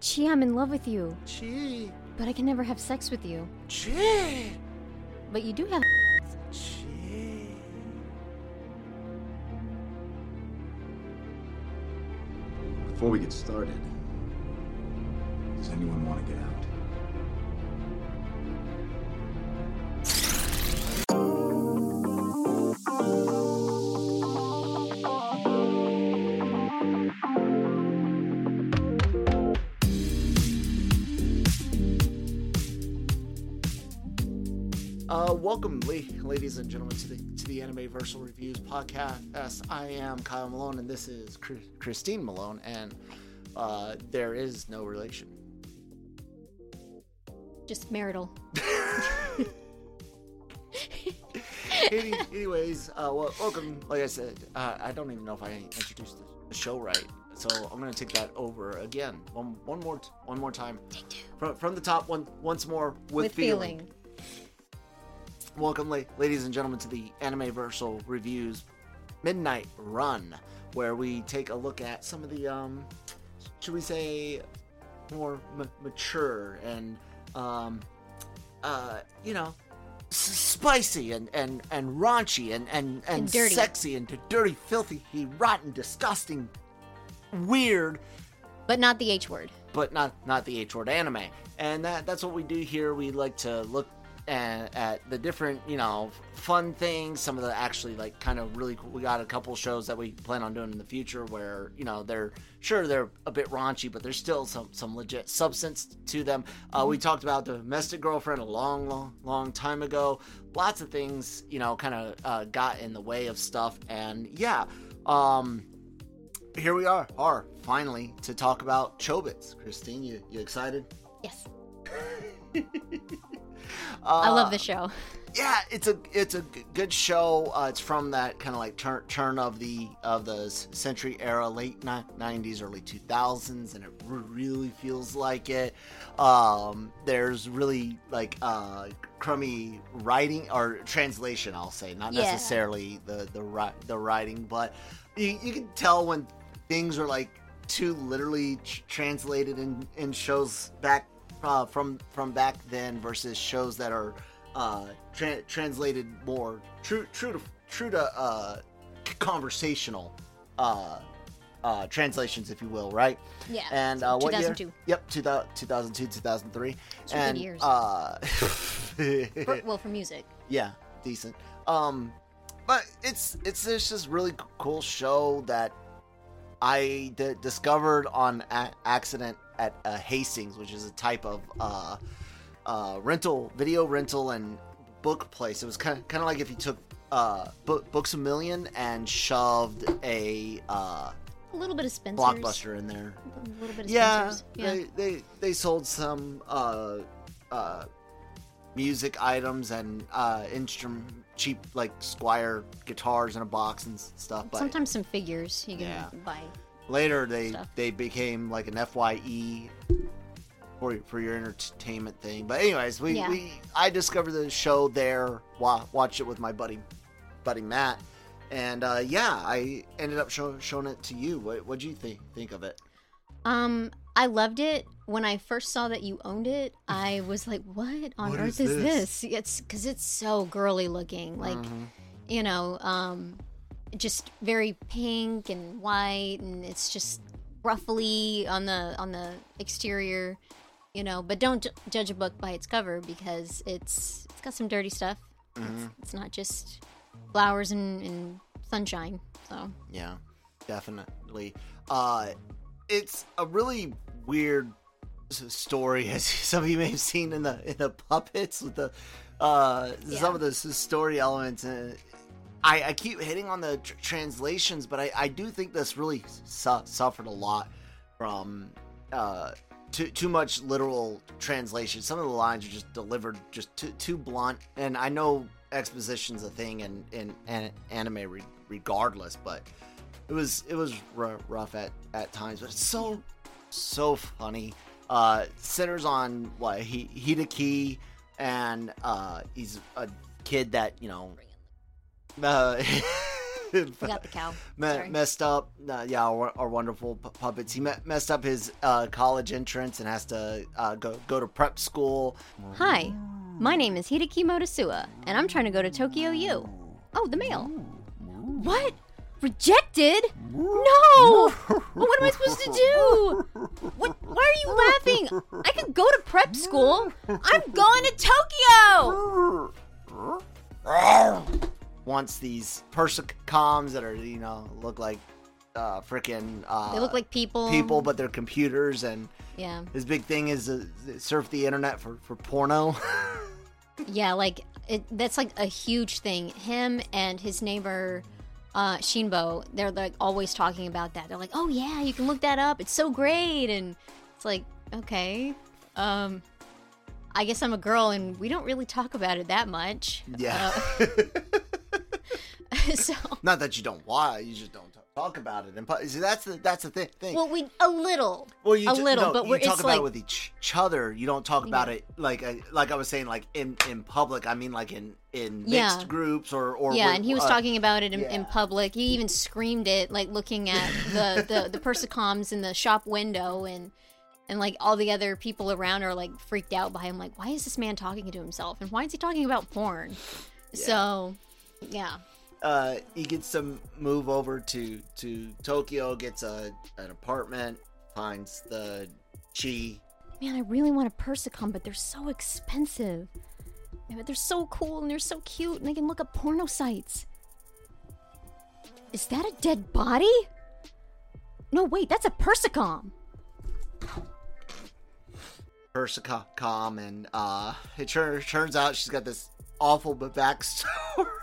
Chi, I'm in love with you. Chi. But I can never have sex with you. Chi. But you do have. Chi. Before we get started, does anyone want to get out? Uh, welcome, la- ladies and gentlemen, to the to the Anime Versal Reviews podcast. I am Kyle Malone, and this is Chris- Christine Malone, and uh, there is no relation. Just marital. Any, anyways, uh, well, welcome. Like I said, uh, I don't even know if I introduced the, the show right, so I'm gonna take that over again. One, one more, one more time. From, from the top, one once more with, With feeling. feeling. Welcome, la- ladies and gentlemen, to the Anime Versal Reviews Midnight Run, where we take a look at some of the, um, should we say, more ma- mature and, um, uh, you know, s- spicy and, and, and raunchy and, and, and, And dirty. sexy and dirty, filthy, rotten, disgusting, weird, But not the H word. but not not the H word anime. And that that's what we do here. We like to look at, at the different, you know, fun things. Some of the actually like kind of really cool. We got a couple shows that we plan on doing in the future where you know they're sure they're a bit raunchy, but there's still some some legit substance to them. Uh, we talked about the domestic girlfriend a long, long, long time ago. Lots of things, you know, kind of uh, got in the way of stuff, and yeah. Um, here we are, are finally to talk about Chobits. Christine, you, you excited? Yes. Uh, I love the show. Yeah, it's a it's a good show. Uh, it's from that kind of like turn turn of the of the century era, late '90s, early 2000s, and it really feels like it. Um, there's really like uh, crummy writing or translation, I'll say, not Yeah. necessarily the the the writing, but you, you can tell when things are like too literally tr- translated in in shows back uh, from from back then versus shows that are uh, tra- translated more true true to true to uh, conversational uh, uh, translations, if you will, right? Yeah. And uh, what year? Yep, two 2002, 2003. Those good and years. uh, For, well, for music. yeah, decent. Um, but it's it's this just really cool show that I d- discovered on a- accident at uh, Hastings, which is a type of uh, uh, rental, video rental, and book place. It was kind of kind of like if you took uh, Bo- Books a Million and shoved a uh, A little bit of Spencer's. blockbuster in there. A little bit of Yeah. Yeah. they they they sold some uh uh music items and uh instrument cheap like Squier guitars in a box and stuff. But Sometimes some figures you can Yeah. buy. Later they stuff. they became like an FYE for for your entertainment thing. But anyways, we, Yeah. we I discovered the show there. Wa- watched it with my buddy buddy Matt. And uh, yeah, I ended up show, showing it to you. What what'd you think think of it? Um, I loved it. When I first saw that you owned it, I was like, "What on What earth is is, this?" this?" It's because it's so girly looking, like Mhm. you know, um, just very pink and white, and it's just ruffly on the on the exterior, you know. But don't ju- judge a book by its cover because it's it's got some dirty stuff. Mm-hmm. It's, it's not just flowers and, and sunshine. So Yeah, definitely. Uh, it's a really weird story, as some of you may have seen in the in the puppets with the uh, Yeah. some of the story elements. And I, I keep hitting on the tr- translations, but I, I do think this really su- suffered a lot from uh, too too much literal translation. Some of the lines are just delivered just too too blunt. And I know exposition's a thing in in, an anime re- regardless, but it was it was r- rough at at times. But it's so so funny. Uh, centers on what he Hideki, and uh, he's a kid that you know. Uh, We got the cow. me- messed up. Uh, yeah, our, our wonderful pu- puppets. He me- messed up his uh, college entrance and has to uh, go go to prep school. Hi, my name is Hideki Motosuwa, and I'm trying to go to Tokyo U. Oh, the mail. What? Rejected? No! what am I supposed to do? What? Why are you laughing? I can go to prep school. I'm going to Tokyo. Wants these persocoms that are you know look like uh, freaking uh, They look like people. people, but they're computers. And Yeah, his big thing is uh, surf the internet for for porno. yeah. Like it, that's like a huge thing. Him and his neighbor. Uh, Shinbo, they're like always talking about that. They're like, "Oh yeah, you can look that up. It's so great." And it's like, okay, um, I guess I'm a girl, and we don't really talk about it that much. yeah. so, Not that you don't want, you just don't talk about it. And see, that's the that's the thing. thing. well, we a little, Well, you a ju- little, no, but we're talk about like it with each each other. You don't talk about it like like I was saying, like in in public. I mean, like in in mixed Yeah. groups or or yeah, with, and he was uh, talking about it in, in public. He even screamed it, like looking at the the the persocoms in the shop window, and and like all the other people around are like freaked out by him. Like, why is this man talking to himself, and why is he talking about porn? So, yeah, uh, he gets to move over to to Tokyo, gets a an apartment, finds the chi. man, I really want a persocom, but they're so expensive. But they're so cool and they're so cute, and they can look up porno sites. Is that a dead body? No, wait, that's a persocom. Persocom, and uh, it tur- turns out she's got this awful but backstory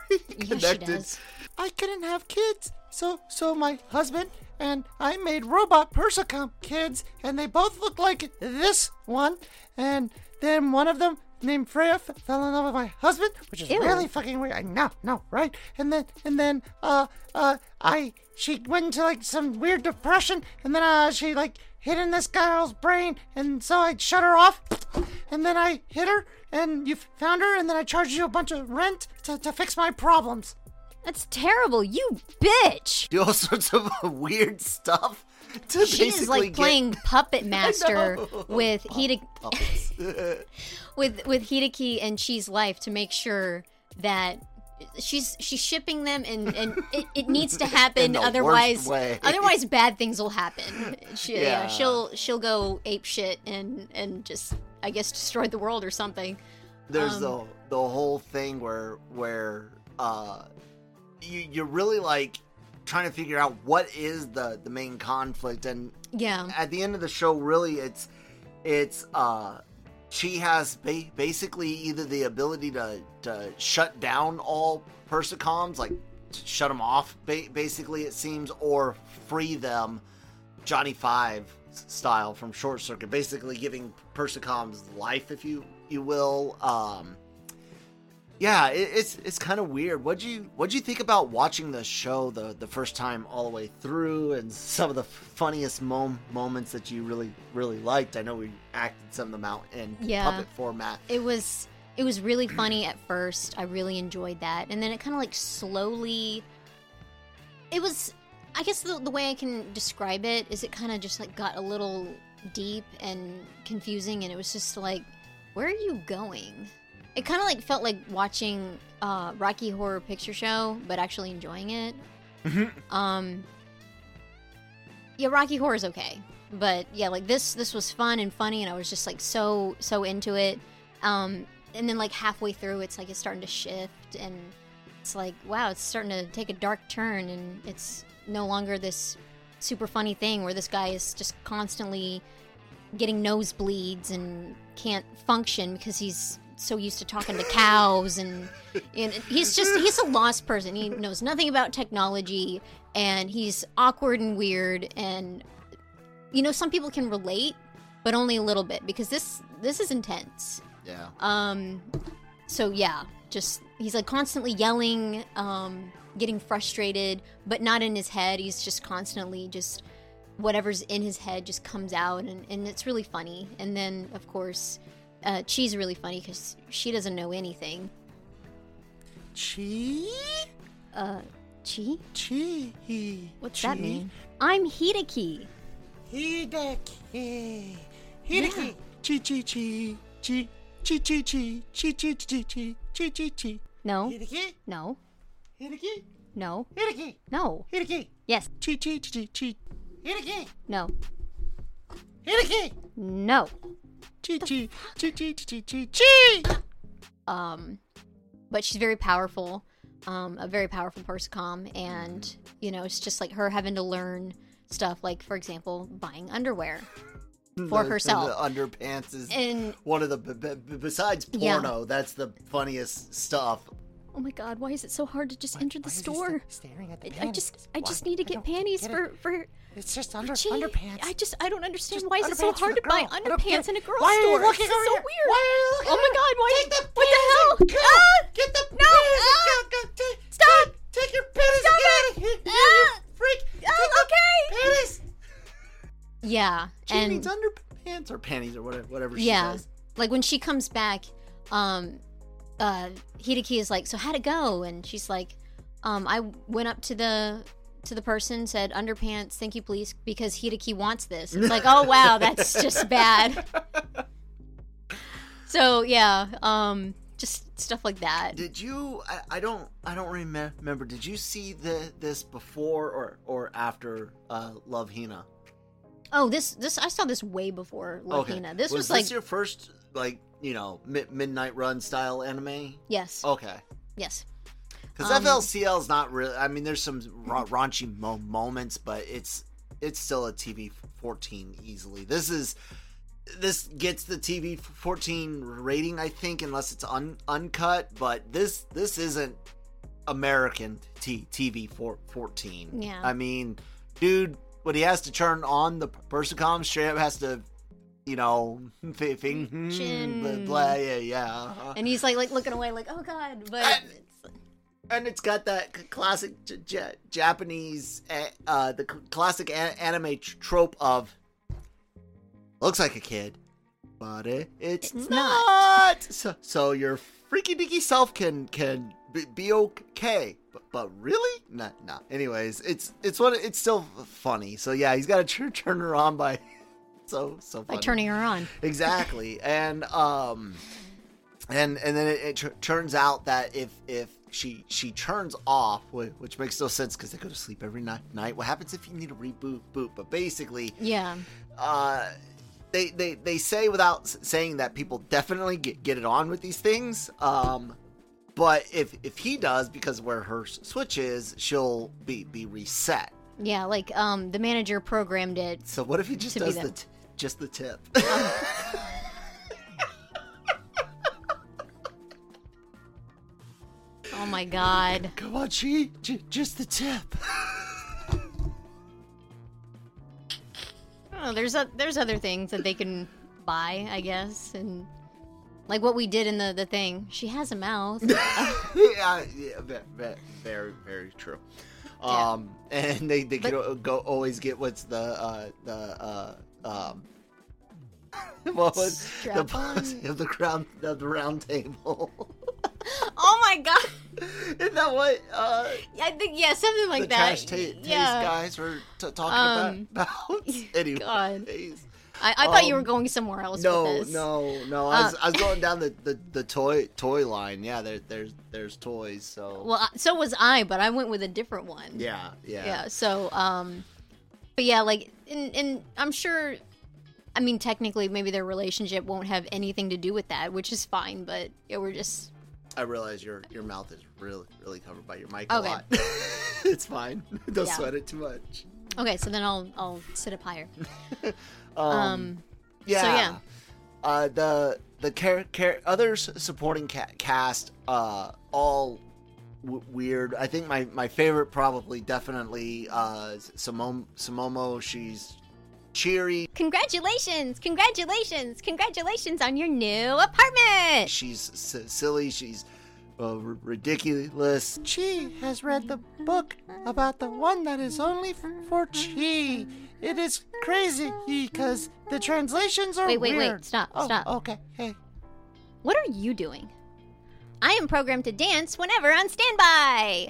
connected. does. I couldn't have kids, so so my husband and I made robot Persocom kids, and they both look like this one. And then one of them, named Freya, f- fell in love with my husband, which is Ew. really fucking weird. I know, no, right? And then and then uh uh I she went into like some weird depression, and then uh she like hid in this girl's brain, and so I shut her off, and then I hit her, and you found her, and then I charged you a bunch of rent to, to fix my problems. That's terrible, you bitch. Do all sorts of weird stuff to She is basically like get- playing puppet master with Hideki, puppets. with with Hideki and Chi's life to make sure that she's she's shipping them and and it, it needs to happen the otherwise otherwise bad things will happen she, yeah. Yeah. she'll she'll go ape shit and and just i guess destroy the world or something there's Um, the the whole thing where where uh you you're really like trying to figure out what is the the main conflict and yeah at the end of the show really it's it's uh she has ba- basically either the ability to to shut down all persocoms like shut them off ba- basically it seems or free them johnny five style from short circuit basically giving persocoms life if you you will um yeah it, it's it's kind of weird. What'd you what'd you think about watching the show the the first time all the way through and some of the funniest mom- moments that you really really liked? I know we acted some of them out in Yeah. puppet format. It was it was really funny at first. I really enjoyed that. And then it kind of like slowly it was i guess the, the way i can describe it is it kind of just like got a little deep and confusing and it was just like where are you going it kind of like felt like watching uh rocky horror picture show but actually enjoying it. Um yeah rocky horror is okay but yeah like this this was fun and funny and i was just like so so into it. Um and then like halfway through it's like it's starting to shift and it's like wow it's starting to take a dark turn and it's no longer this super funny thing where this guy is just constantly getting nosebleeds and can't function because he's so used to talking to cows and, and he's just he's a lost person he knows nothing about technology and he's awkward and weird and you know, some people can relate, but only a little bit because this this is intense. Yeah. Um, so yeah, just he's like constantly yelling, um, getting frustrated, but not in his head. He's just constantly just whatever's in his head just comes out, and, and it's really funny. And then of course, uh, Chi's really funny because she doesn't know anything. Chi? Uh, Chi? Chi. What's that mean? I'm Hideki. Hideki. Hideki. Chi chi chi. Chi. Chi chi chi. Chi chi chi chi. Chi chi chi. No, Hideki. no, Hideki. no, Hideki. no. Hideki. Yes, Chi chi chi chi. Hideki. no, Hideki. no. Chi chi. Chi chi chi chi chi. um but she's very powerful um a very powerful persicom and you know it's just like her having to learn stuff like for example buying underwear for The- herself The underpants is and one of the b- b- besides Yeah. porno. That's the funniest stuff. Oh my god why is it so hard to just enter the is store sta- staring at the I- I just I Why? just need to get panties get for for It's just under Gee, underpants. I just I don't understand Just why is it so hard to buy girl. I don't get underpants in a girl Why are you store? looking This is over so here? weird. Why are you looking oh my god, why Take the what the hell? Ah! Get the No! Ah! go. go. Stop! Take, take your panties Stop and get it! out of here. You Ah! freak. Oh, Take the okay. Panties. Yeah, She and means underpants or panties or whatever. Whatever she yeah says. like when she comes back um uh hideki is like so how'd it go and she's like um i went up to the to the person said underpants thank you please because hideki wants this it's like oh wow that's just bad so yeah um just stuff like that Did you? I, I don't. I don't remember. Did you see the this before or or after uh, Love Hina? oh this this i saw this way before Love Hina. this was, like your first like you know mi- midnight run style anime. yes Okay. yes Because Um, FLCL is not really. I mean, there's some ra- raunchy mo- moments, but it's it's still a TV 14 easily. This is this gets the TV 14 rating, I think, unless it's un- uncut. But this this isn't American t- TV 14. Yeah. I mean, dude, when he has to turn on the Persocom, straight up has to. You know, f- Chin. blah, yeah, yeah. uh-huh. and he's like like looking away like oh god but And- it's, and it's got that classic J- J- Japanese, uh, uh, the classic a- anime tr- trope of looks like a kid, but it, it's, It's not. not. So, so your freaky deaky self can can be, be okay, but, but really, nah, nah. Anyways, it's it's what it's still funny. So yeah, he's got to turn her on by so so by turning her on. Exactly. And um and and then it, it tr- turns out that if if she she turns off whi- which makes no sense because they go to sleep every night night. What happens if you need a reboot boot? But basically yeah. uh they they they say without saying that people definitely get, get it on with these things um but if if he does because where her switch is she'll be be reset. Yeah, like um the manager programmed it. so what if he just does the- the t- just the tip Oh my god. Come on, she j- just the tip. Oh, there's a, there's other things that they can buy, I guess, and like what we did in the the thing. She has a mouth. yeah, yeah, ve- ve- very, very true. Um, and they they But- could go always get what's the uh the uh um. What was the policy of the crown of the round table? oh my god. Isn't that what uh, I think yeah, something like the that. trash ta- taste yeah. guys were t- talking Um, about? Anyway, God. I, I thought you were Um, going somewhere else No, with this. no, no. I was, Uh, I was going down the, the, the toy toy line. Yeah, there, there's there's toys. So Well, so was I, but I went with a different one. yeah, yeah, yeah so um but yeah like and, and i'm sure i mean technically maybe their relationship won't have anything to do with that which is fine but yeah we're just I realize your your mouth is really really covered by your mic a Okay. lot. it's fine. Don't Yeah. sweat it too much. okay so then i'll i'll sit up higher Um, um yeah. so yeah. Uh, the the char- char- others supporting ca- cast uh all w- weird. I think my my favorite probably definitely uh Simone Sumomo. She's cheery. Congratulations! Congratulations! Congratulations on your new apartment! She's s- silly. She's uh, r- ridiculous. Chi has read the book about the one that is only f- for Chi. It is crazy because the translations are Wait, wait, wait. weird. Stop, Oh, stop. Okay, hey. What are you doing? I am programmed to dance whenever on standby!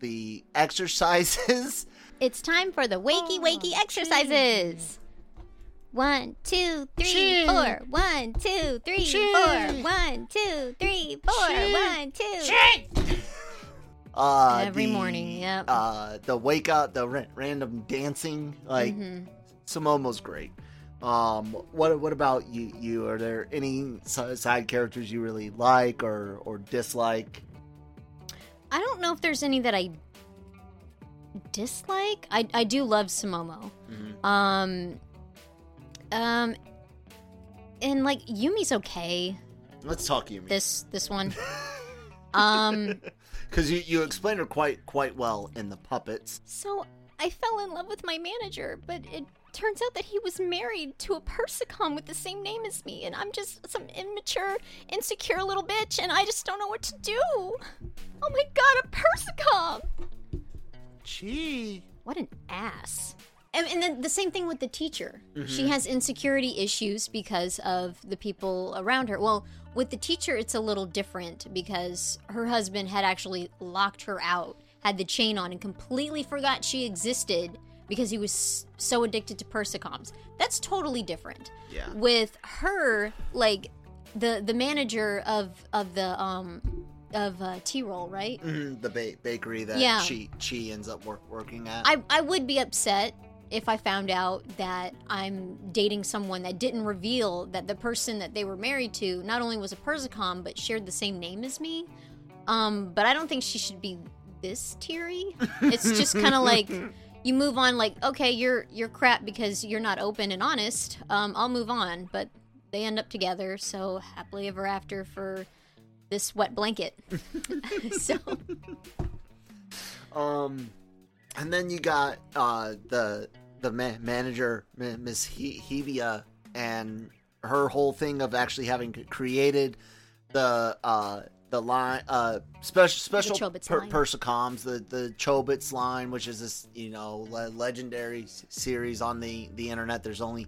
The exercises. It's time for the wakey wakey exercises! One, two, three, Chee. four. One, two, three, Chee. four. One, two, three, four. Chee. One, two. Uh, Every the, morning, yep. Uh, the wake up, the ra- random dancing, like Mhm. Sumomo's great. Um, what what about you? You are there any side characters you really like or or dislike? I don't know if there's any that I dislike. I I do love Sumomo. Mhm. Um um and like Yumi's okay. Let's talk Yumi, This this one. um because you you explained her quite quite well in the puppets. so I fell in love with my manager, but it turns out that he was married to a Persocom with the same name as me, and I'm just some immature, insecure little bitch, and I just don't know what to do. Oh my god, a Persocom! Gee. What an ass. And, and then the same thing with the teacher. She mm-hmm. has insecurity issues because of the people around her. Well, with the teacher, it's a little different because her husband had actually locked her out, had the chain on, and completely forgot she existed because he was so addicted to Persocoms. That's totally different. Yeah. With her, like the the manager of of the um of uh, T roll, right? Mhm, the ba- bakery that Yeah. she she ends up work, working at. I, I would be upset if I found out that I'm dating someone that didn't reveal that the person that they were married to not only was a Persocom but shared the same name as me. Um, but I don't think she should be this teary. It's just kind of like you move on. Like, okay, you're you're crap because you're not open and honest. Um, I'll move on. But they end up together, so happily ever after for this wet blanket. so Um, and then you got uh the the ma- manager Miss he- Hibiya and her whole thing of actually having created the uh the line uh special special per- Persocoms the the Chobits line which is this you know le- legendary s- series on the the internet. There's only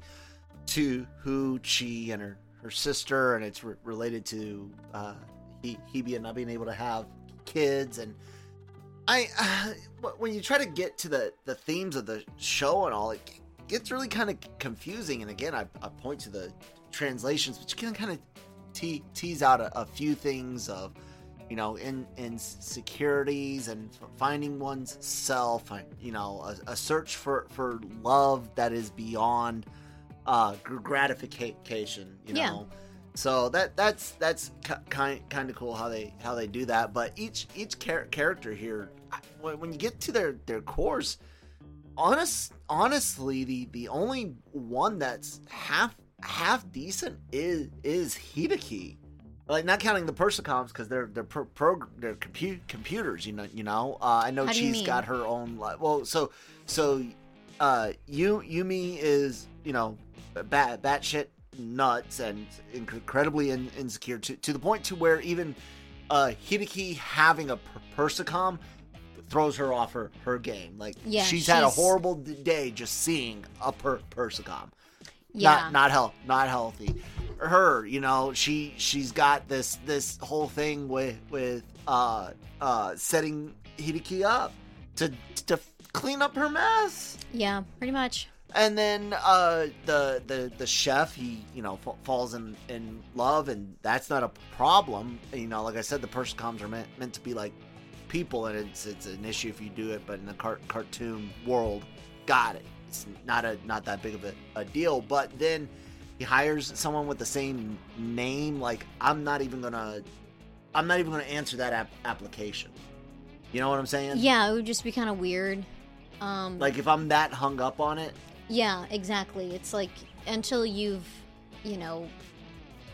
two who Chi and her her sister and it's re- related to uh he- Hibiya not being able to have kids. And I uh, when you try to get to the the themes of the show and all, it gets really kind of confusing. And again, I, I point to the translations, but you can kind of te- tease out a, a few things of you know in insecurities and finding one's self. and, You know, a, a search for for love that is beyond uh, gratification. You Yeah. know. So that that's that's kind kind of cool how they how they do that. But each each char- character here, when, when you get to their their cores, honest honestly, the the only one that's half half decent is is Hideki. Like not counting the Persocoms because they're they're pro, pro they're compu- computers. You know you know. Uh, I know How do you she's got her own. Li- well, so so uh, you Yumi is you know bat batshit nuts and incredibly in, insecure to, to the point to where even uh, Hideki having a per- Persocom throws her off her, her game. Like Yeah, she's, had a horrible d- day just seeing a per- Persocom. Yeah, Not not health not healthy. Her, you know, she she's got this this whole thing with with uh uh setting Hideki up to to clean up her mess. yeah, pretty much. And then uh, the the the chef, he you know fa- falls in in love, and that's not a problem. You know, like I said, the Persocoms are meant meant to be like people, and it's it's an issue if you do it. But in the car- cartoon world, got it. It's not a not that big of a, a deal. But then he hires someone with the same name. Like I'm not even gonna I'm not even gonna answer that app- application. You know what I'm saying? Yeah, it would just be kind of weird. Um, Like if I'm that hung up on it, yeah, exactly. It's like until you've, you know,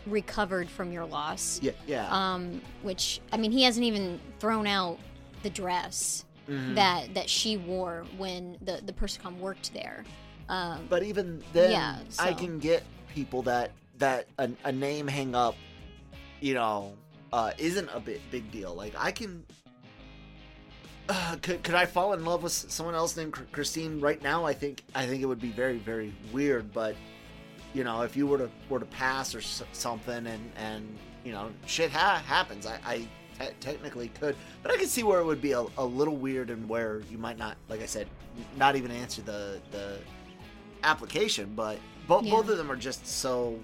recovered from your loss. yeah, yeah. Um, which I mean, he hasn't even thrown out the dress Mhm. that that she wore when the the Persocom worked there. Um, But even then, Yeah, I can get people that that a, a name hang up, you know, uh, isn't a big big deal. Like I can. Uh, could, could I fall in love with someone else named Christine right now? I think I think it would be very very weird. But you know, if you were to were to pass or s- something, and and you know, shit ha- happens. I, I te- technically could, but I can see where it would be a, a little weird and where you might not, like I said, not even answer the the application. But bo- Yeah. both of them are just so.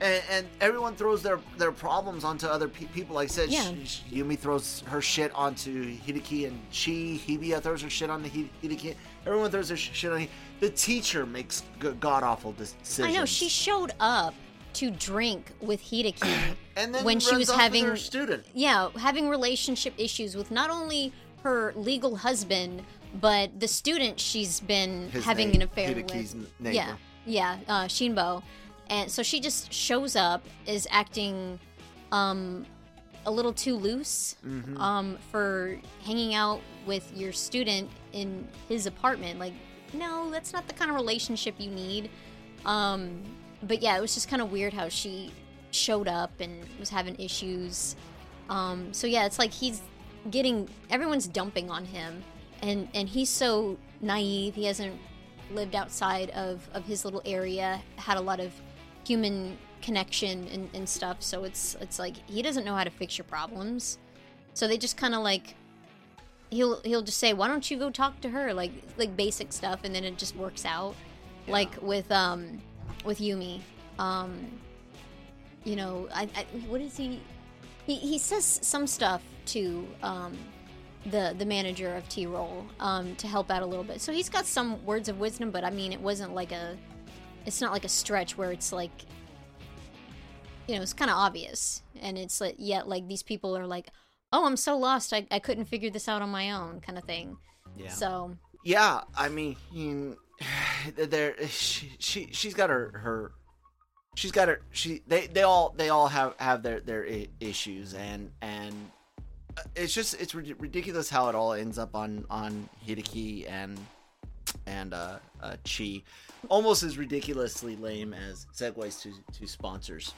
And, and everyone throws their, their problems onto other pe- people. Like I said, Yeah. sh- Yumi throws her shit onto Hideki and Chi. Hibiya throws her shit onto Hi- Hideki. Everyone throws their sh- shit on. The teacher makes g- god awful decisions. I know she showed up to drink with Hideki and then when she was having her student. yeah having relationship issues with not only her legal husband but the student she's been His having na- an affair Hideki's with. n- Yeah, yeah, uh, Shinbo, and so she just shows up, is acting um, a little too loose Mm-hmm. um, for hanging out with your student in his apartment. Like, no, that's not the kind of relationship you need. Um, but yeah, it was just kind of weird how she showed up and was having issues. Um, so yeah, it's like he's getting everyone's dumping on him, and and he's so naive. He hasn't lived outside of of his little area, had a lot of human connection and, and stuff. So it's it's like he doesn't know how to fix your problems. So they just kind of like he'll he'll just say, "Why don't you go talk to her?" Like like basic stuff, and then it just works out. Like with um with Yumi, um, you know, I, I what is he? He he says some stuff to um the the manager of T Roll um to help out a little bit. So he's got some words of wisdom, but I mean, it wasn't like a. It's not like a stretch where it's like you know, it's kind of obvious. And it's like, yet, like, these people are like, oh, I'm so lost. I, I couldn't figure this out on my own, kind of thing. Yeah. So, Yeah, I mean, there she, she she's got her her she's got her she they they all they all have have their their I- issues and and uh, it's just it's rid- ridiculous how it all ends up on on Hideki and and uh, uh Chi almost as ridiculously lame as segues to to sponsors.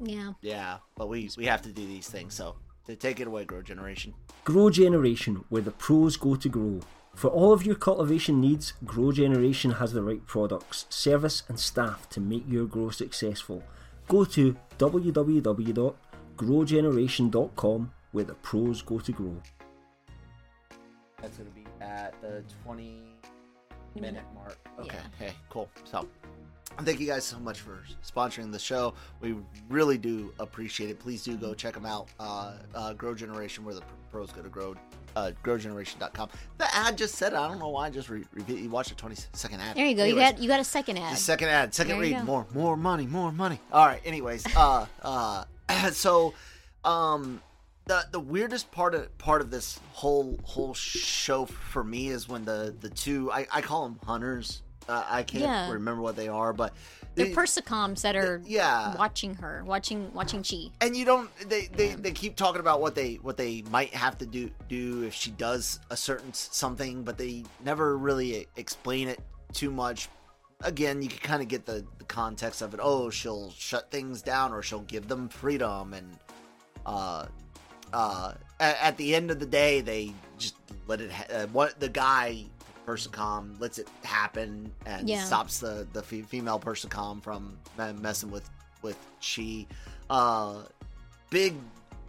yeah. Yeah, but we we have to do these things. So to take it away, Grow Generation. Grow Generation, where the pros go to grow. For all of your cultivation needs, Grow Generation has the right products, service, and staff to make your grow successful. Go to www.growgeneration.com, where the pros go to grow. That's gonna be at the 20 minute mark. Okay. Yeah. Hey, cool. So, thank you guys so much for sponsoring the show. We really do appreciate it. Please do go check them out. Uh, uh, Grow Generation, where the pros go to grow. Uh, growgeneration.com. The ad just said it. I don't know why. I just re- repeat. You watched a 20 second ad. There you go. You got you got a second ad. the second ad, second read, go. more, more money, more money. All right. Anyways, uh, uh, so, um, the the weirdest part of part of this whole whole show for me is when the the two I, I call them hunters. Uh, I can't Yeah. remember what they are, but They're they- persocoms that are yeah. watching her, watching watching Chi. and you don't they, they they keep talking about what they what they might have to do do if she does a certain something but they never really explain it too much again you can kind of get the, the context of it oh she'll shut things down or she'll give them freedom and uh uh at, at the end of the day they just let it ha- uh, what the guy persocom lets it happen and Yeah. stops the the fe- female persocom from messing with with chi uh big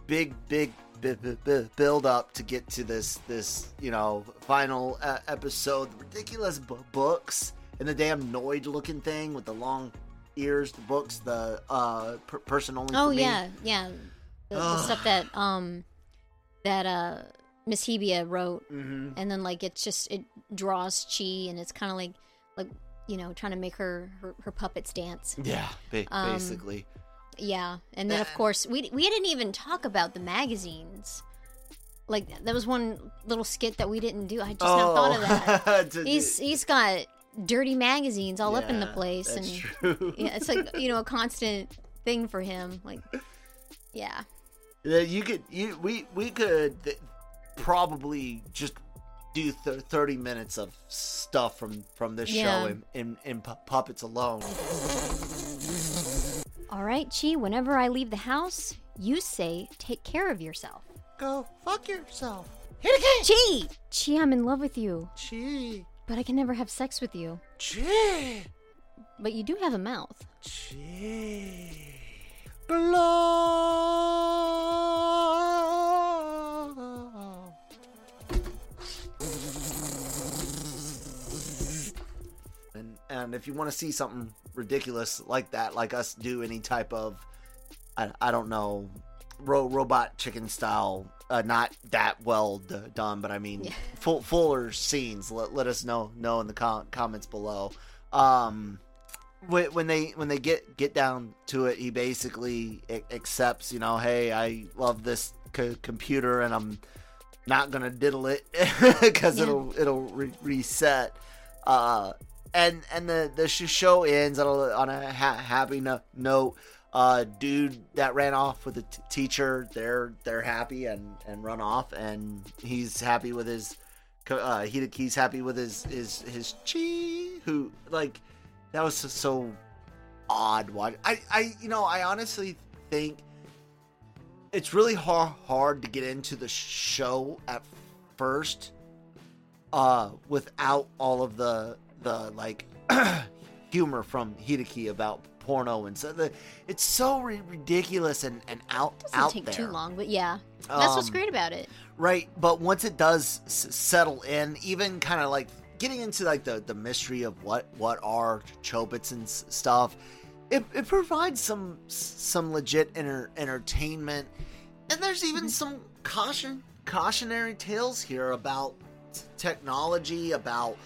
big big bi- bi- bi- build up to get to this this you know final uh, episode ridiculous bu- books and the damn noid looking thing with the long ears the books the uh per- person only Oh yeah, yeah. The, the stuff that um that uh Miss Hibiya wrote, Mhm. and then like it's just it draws Chi, and it's kind of like like you know trying to make her her, her puppets dance. yeah ba- Um, basically Yeah, and then of course we we didn't even talk about the magazines. Like that was one little skit that we didn't do. I just now thought of that. Oh. He's he's got dirty magazines all up in the place, that's and true. yeah, it's like you know a constant thing for him. Like, yeah, Yeah, you could you we we could th- probably just do th- 30 minutes of stuff from from this Yeah. show in, in in pu- puppets alone. All right, Chi, whenever I leave the house, you say, take care of yourself. Go fuck yourself. Hit again. Chi! Chi, I'm in love with you, Gee. but I can never have sex with you. Gee. But you do have a mouth. Gee. Glow. And if you want to see something ridiculous like that, like us do any type of, I, I don't know, ro- robot chicken style, uh, not that well d- done, but I mean Yeah. full fuller scenes. Let, let us know know in the com- comments below. Um, when, when they when they get get down to it, he basically accepts, you know, hey, I love this c- computer and I'm not gonna diddle it because Yeah. it'll it'll re- reset. Uh, and and the the show ends on a, on a ha- happy no- note. Uh, dude that ran off with the t- teacher, they're they're happy and and run off, and he's happy with his. Uh, he he's happy with his his his chi who like that was so, so odd. Watch I I you know I honestly think it's really hard hard to get into the show at first uh without all of the the like humor from Hideki about porno and so the it's so ri- ridiculous and and out Doesn't out take there too long, but yeah. That's what's Um, great about it. right but once it does s- settle in even kind of like getting into like the the mystery of what what are chobits and s- stuff it, it provides some some legit enter, entertainment and there's even some caution cautionary tales here about t- technology about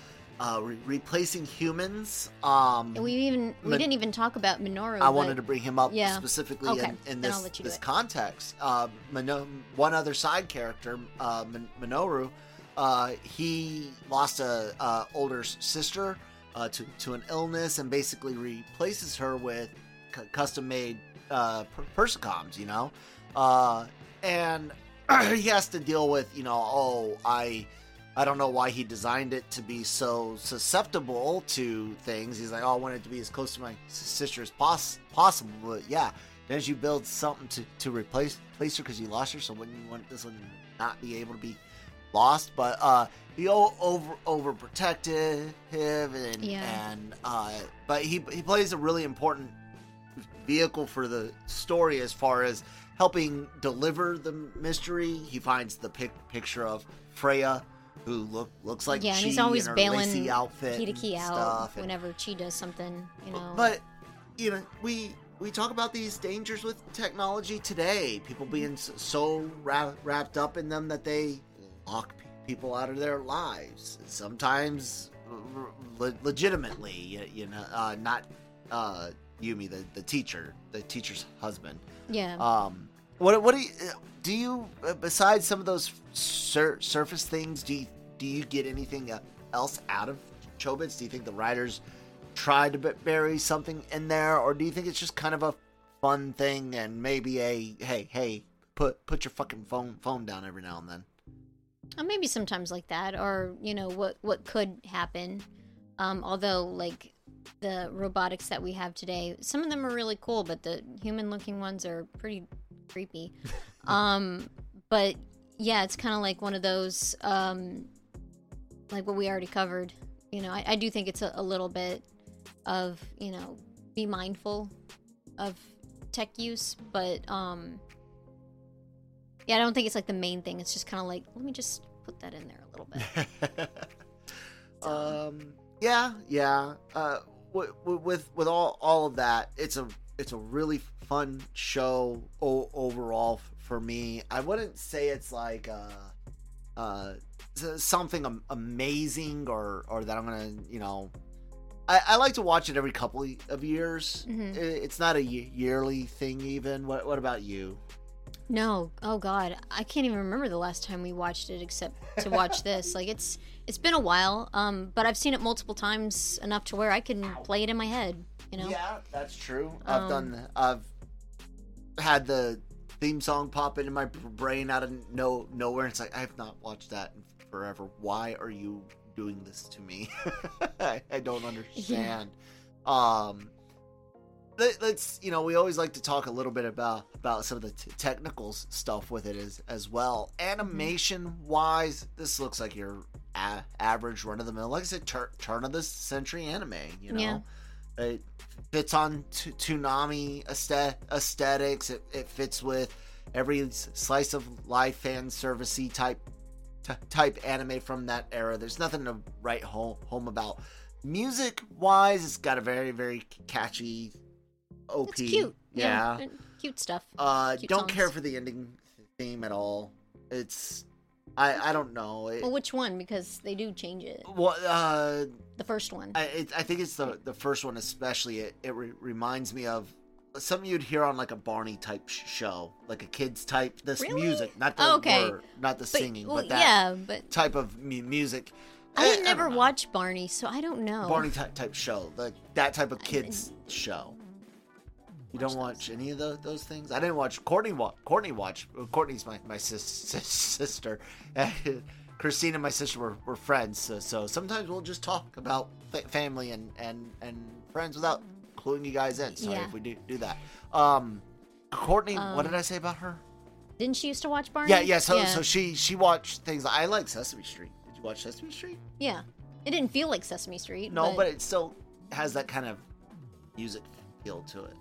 uh, re- replacing humans um we even we didn't even talk about Minoru. I wanted to bring him up yeah. specifically Okay, in, in this I'll let you do this it. context. Uh, Mino- one other side character, uh, Min- Minoru, uh, he lost a uh, older sister uh, to to an illness and basically replaces her with c- custom made uh, per- persocoms. You know, uh, and he has to deal with you know, oh, I. I don't know why he designed it to be so susceptible to things. He's like, oh, I want it to be as close to my sister as pos- possible. But yeah, didn't you build something to, to replace, replace her because you lost her? So wouldn't you want this one not be able to be lost? But uh, he over overprotective and Yeah. and uh, but he he plays a really important vehicle for the story as far as helping deliver the mystery. He finds the pic- picture of Freya, who look looks like yeah, and he's always in her bailing outfit Hideki and out stuff, and- whenever Chi does something, you know. but you know, we we talk about these dangers with technology today. People being so wra- wrapped up in them that they lock people out of their lives. Sometimes le- legitimately, you, you know, uh, not uh, Yumi, the the teacher, the teacher's husband. yeah. Um, what what do you do? You uh, besides some of those sur- surface things, do you do you get anything uh, else out of Chobits? Do you think the writers tried to bury something in there, or do you think it's just kind of a fun thing and maybe a hey hey put put your fucking phone phone down every now and then? Uh, maybe sometimes like that or you know what what could happen um although like the robotics that we have today some of them are really cool but the human looking ones are pretty creepy um but yeah it's kind of like one of those um like what we already covered you know i, I do think it's a, a little bit of you know be mindful of tech use but um yeah, I don't think it's like the main thing. It's just kind of like, let me just put that in there a little bit. um yeah yeah uh with with all all of that it's a it's a really fun show o- overall f- for me i wouldn't say it's like uh uh something am- amazing or or that i'm gonna you know I, I like to watch it every couple of years. Mhm. I- It's not a yearly thing, even. What What about you? No, oh god, I can't even remember the last time we watched it except to watch this. Like it's it's been a while, um, but I've seen it multiple times enough to where I can play it in my head. You know, Yeah, that's true. I've Um, done. I've had the theme song pop into my brain out of no nowhere. It's like I have not watched that in forever. Why are you doing this to me? I, I don't understand. Um, let, us you know we always like to talk a little bit about about some of the t- technical stuff with it as as well. Animation wise, this looks like your a- average run of the mill, like I said, tur- turn of the century anime. You know, Yeah. It fits on t- Toonami aesthetics. It, it fits with every slice of life fan servicey type t- type anime from that era. There's nothing to write home home about. Music wise, it's got a very very catchy OP. It's cute. Yeah. uh, Cute stuff. Uh, Cute don't songs. care for the ending theme at all. It's I I don't know. It, Well, which one? Because they do change it. well, uh, The first one. I it, I think it's the the first one especially. It it re- reminds me of something you'd hear on like a Barney type sh- show, like a kids type. This Really? music, not the Oh, okay. word, not the but, singing, well, but that yeah, but type of mu- music. I had never watched Barney, so I don't know. Barney type type show, like that type of I kids show. You don't watch watch any of the, those things? I didn't watch Courtney. Wa- Courtney watch. uh, Courtney's my my sis, sis, sister. Christine and my sister were, were friends, so, so sometimes we'll just talk about fa- family and, and, and friends without cluing you guys in. Sorry Yeah. if we do do that. Um, Courtney, what Um, did I say about her? Didn't she used to watch Barney? Yeah, yeah. So yeah. so she she watched things. I like Sesame Street. Did you watch Sesame Street? yeah. It didn't feel like Sesame Street. No, but it still has that kind of music feel to it.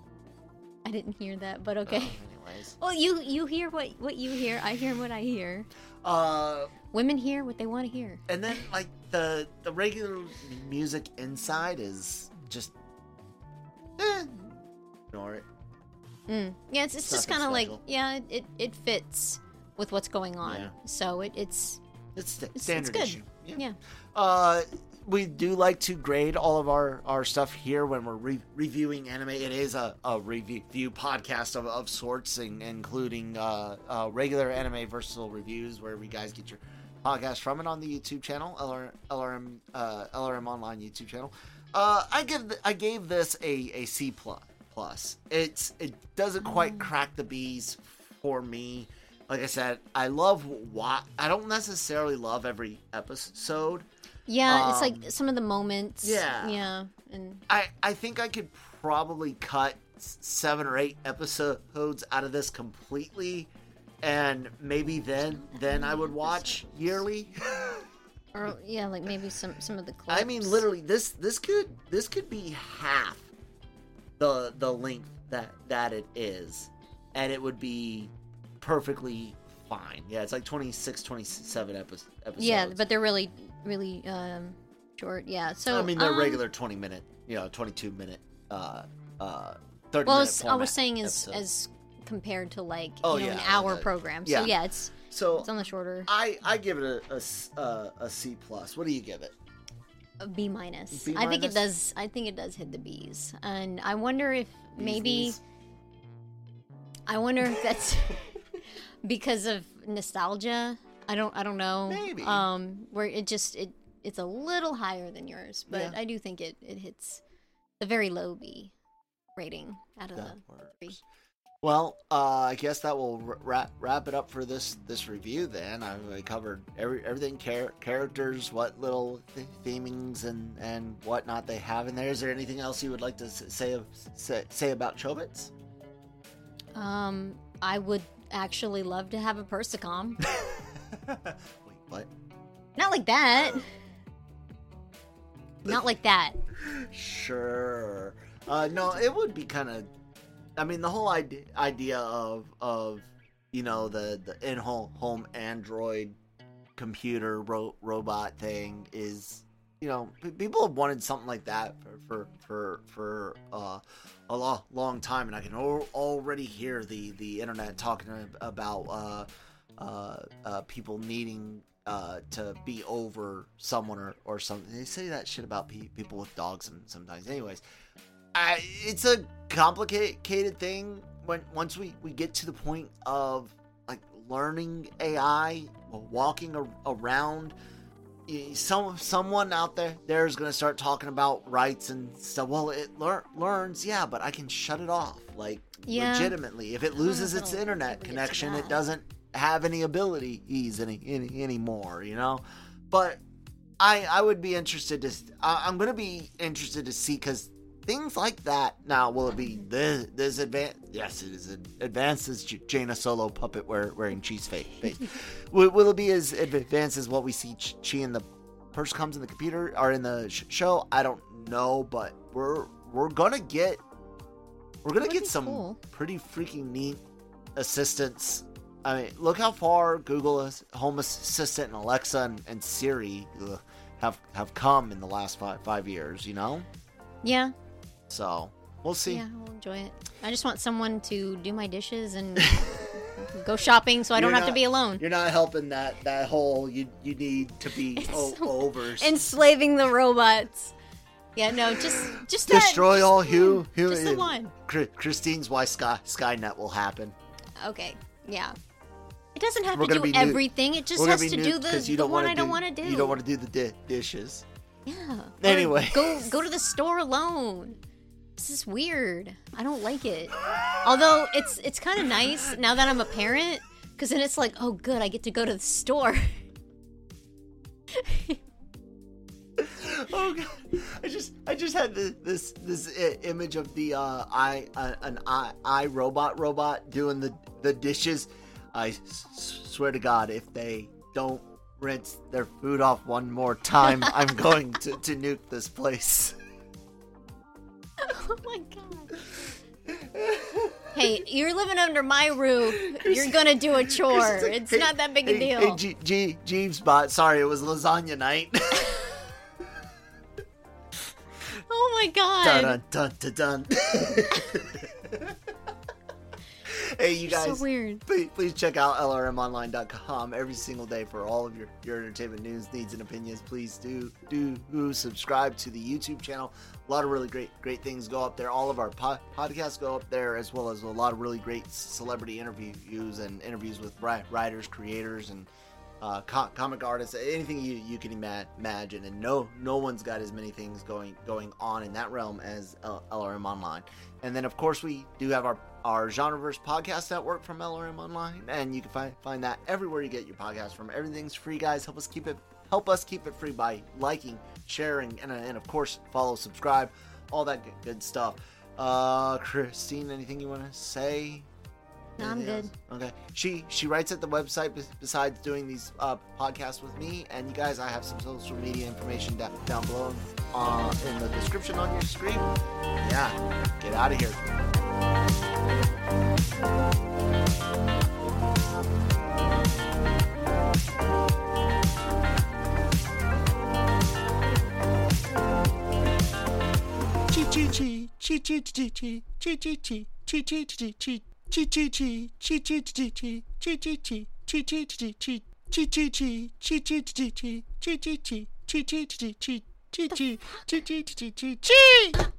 I didn't hear that. But okay. Uh, anyways, Well, you you hear what what you hear. I hear what I hear. uh, Women hear what they want to hear. and then like the the regular music inside is just eh, ignore it. Mm. Yeah, it's, it's just kind of like yeah, it, it it fits with what's going on. Yeah. So it it's It's st- it's, standard it's good. issue. Yeah. Uh, we do like to grade all of our, our stuff here when we're re- reviewing anime. It is a, a review podcast of, of sorts, in, including uh, uh, regular Anime-Versal reviews, where we guys get your podcast from, and on the YouTube channel, LR, LRM uh, LRM Online YouTube channel. Uh, I give I gave this a, a C plus plus. It's it doesn't quite crack the bees for me. Like I said, I love what I don't necessarily love every episode. Yeah, it's Um, like some of the moments. yeah. Yeah. And I I think I could probably cut seven or eight episodes out of this completely, and maybe then then I would watch yearly. or yeah, like maybe some some of the clips. I mean, literally, this this could this could be half the the length that that it is, and it would be perfectly fine. Yeah, it's like 26, 27 epi- episodes. Yeah, but they're really really um short. Yeah. So I mean, they're um, regular twenty minute, you know, twenty two minute, uh, uh, thirty Well, I minute. was, I was saying as episodes. as compared to like Oh, you know yeah, an hour okay. program. So Yeah. yeah, it's so it's on the shorter I I give it a a, C plus. What do you give it? a B minus. B I think it does. I think it does hit the B's, and I wonder if Bees maybe? I wonder if that's because of nostalgia. I don't. I don't know. Maybe. Um, where it just it it's a little higher than yours, but Yeah. I do think it it hits the very low B rating out of That the three. Well, uh, I guess that will wrap wrap it up for this this review. Then I, I covered every everything char- characters, what little th- themings and and whatnot they have in there. Is there anything else you would like to say of- say, say about Chobits? Um, I would actually love to have a Persocom. Wait, what? Not like that. Not like that. Sure. Uh, no, it would be kind of. I mean, the whole idea, idea of of you know the the in home home Android computer ro- robot thing is you know people have wanted something like that for for for for uh, a lo- long time, and I can al- already hear the the internet talking about uh, uh, uh, people needing uh, to be over someone or, or something. They say that shit about pe- people with dogs sometimes. Anyways, I, it's a complicated thing when once we, we get to the point of like learning AI, walking a- around some someone out there there is going to start talking about rights and stuff. Well, it lear- learns, yeah, but I can shut it off like yeah. legitimately. If it loses its internet connection, it doesn't have any abilities any, any anymore, you know. But I I would be interested to I, I'm going to be interested to see cuz things like that. Now, will it be this, this advanced? Yes, it is advanced as Jaina Solo puppet wearing cheese face. will, will, it be as advanced as what we see Chi, in the persocoms in the computer or in the sh- show? I don't know, but we're we're gonna get we're gonna get some cool. pretty freaking neat assistance. I mean, look how far Google Home Assistant and Alexa and, and Siri ugh, have have come in the last five five years. You know. Yeah, so we'll see. Yeah, we'll enjoy it. I just want someone to do my dishes and go shopping so I don't have to be alone. You're not helping that that whole you you need to be o- over enslaving the robots. Yeah, no, just just destroy that, all who who. just the one. Christine's why Sky Skynet will happen. Okay, yeah. It doesn't have We're to do everything. It just has to do the, you the one I do, don't want to do. You don't want to do the di- dishes. Yeah. Anyway, go go to the store alone this is weird. I don't like it. Although it's it's kind of nice now that I'm a parent, because then it's like, oh, good, I get to go to the store. oh god, I just I just had this this, this image of the uh, I uh, an I I robot robot doing the the dishes. I s- swear to God, if they don't rinse their food off one more time, I'm going to, to nuke this place. you're living under my roof. You're gonna do a chore. Like, it's hey, not that big hey, a deal. Hey, G- G- Jeeves bot. Sorry, it was lasagna night. oh my god. Dun dun dun dun. dun hey, you guys. So weird. Please, please check out lrmonline.com every single day for all of your, your entertainment news, needs, and opinions. Please do do, subscribe to the YouTube channel. A lot of really great great things go up there. All of our po- podcasts go up there, as well as a lot of really great celebrity interviews and interviews with writers, creators, and uh, co- comic artists, anything you, you can ima- imagine, and no no one's got as many things going going on in that realm as L- LRM Online. And then of course we do have our our Genreverse podcast network from LRM Online, and you can find find that everywhere you get your podcast from. Everything's free, guys. Help us keep it help us keep it free by liking, sharing, and, and of course follow, subscribe, all that good, good stuff. Uh, Christine, anything you want to say? No, I'm good. Okay. She she writes at the website besides doing these uh, podcasts with me, and you guys, I have some social media information down, down below uh, in the description on your screen. Yeah, get out of here. 치치치 치치치치 치치치 치치치치 치치치 치치치치 치치치 치치치치 치치치 치치치치 치치치 치치치치 치치 치치치치치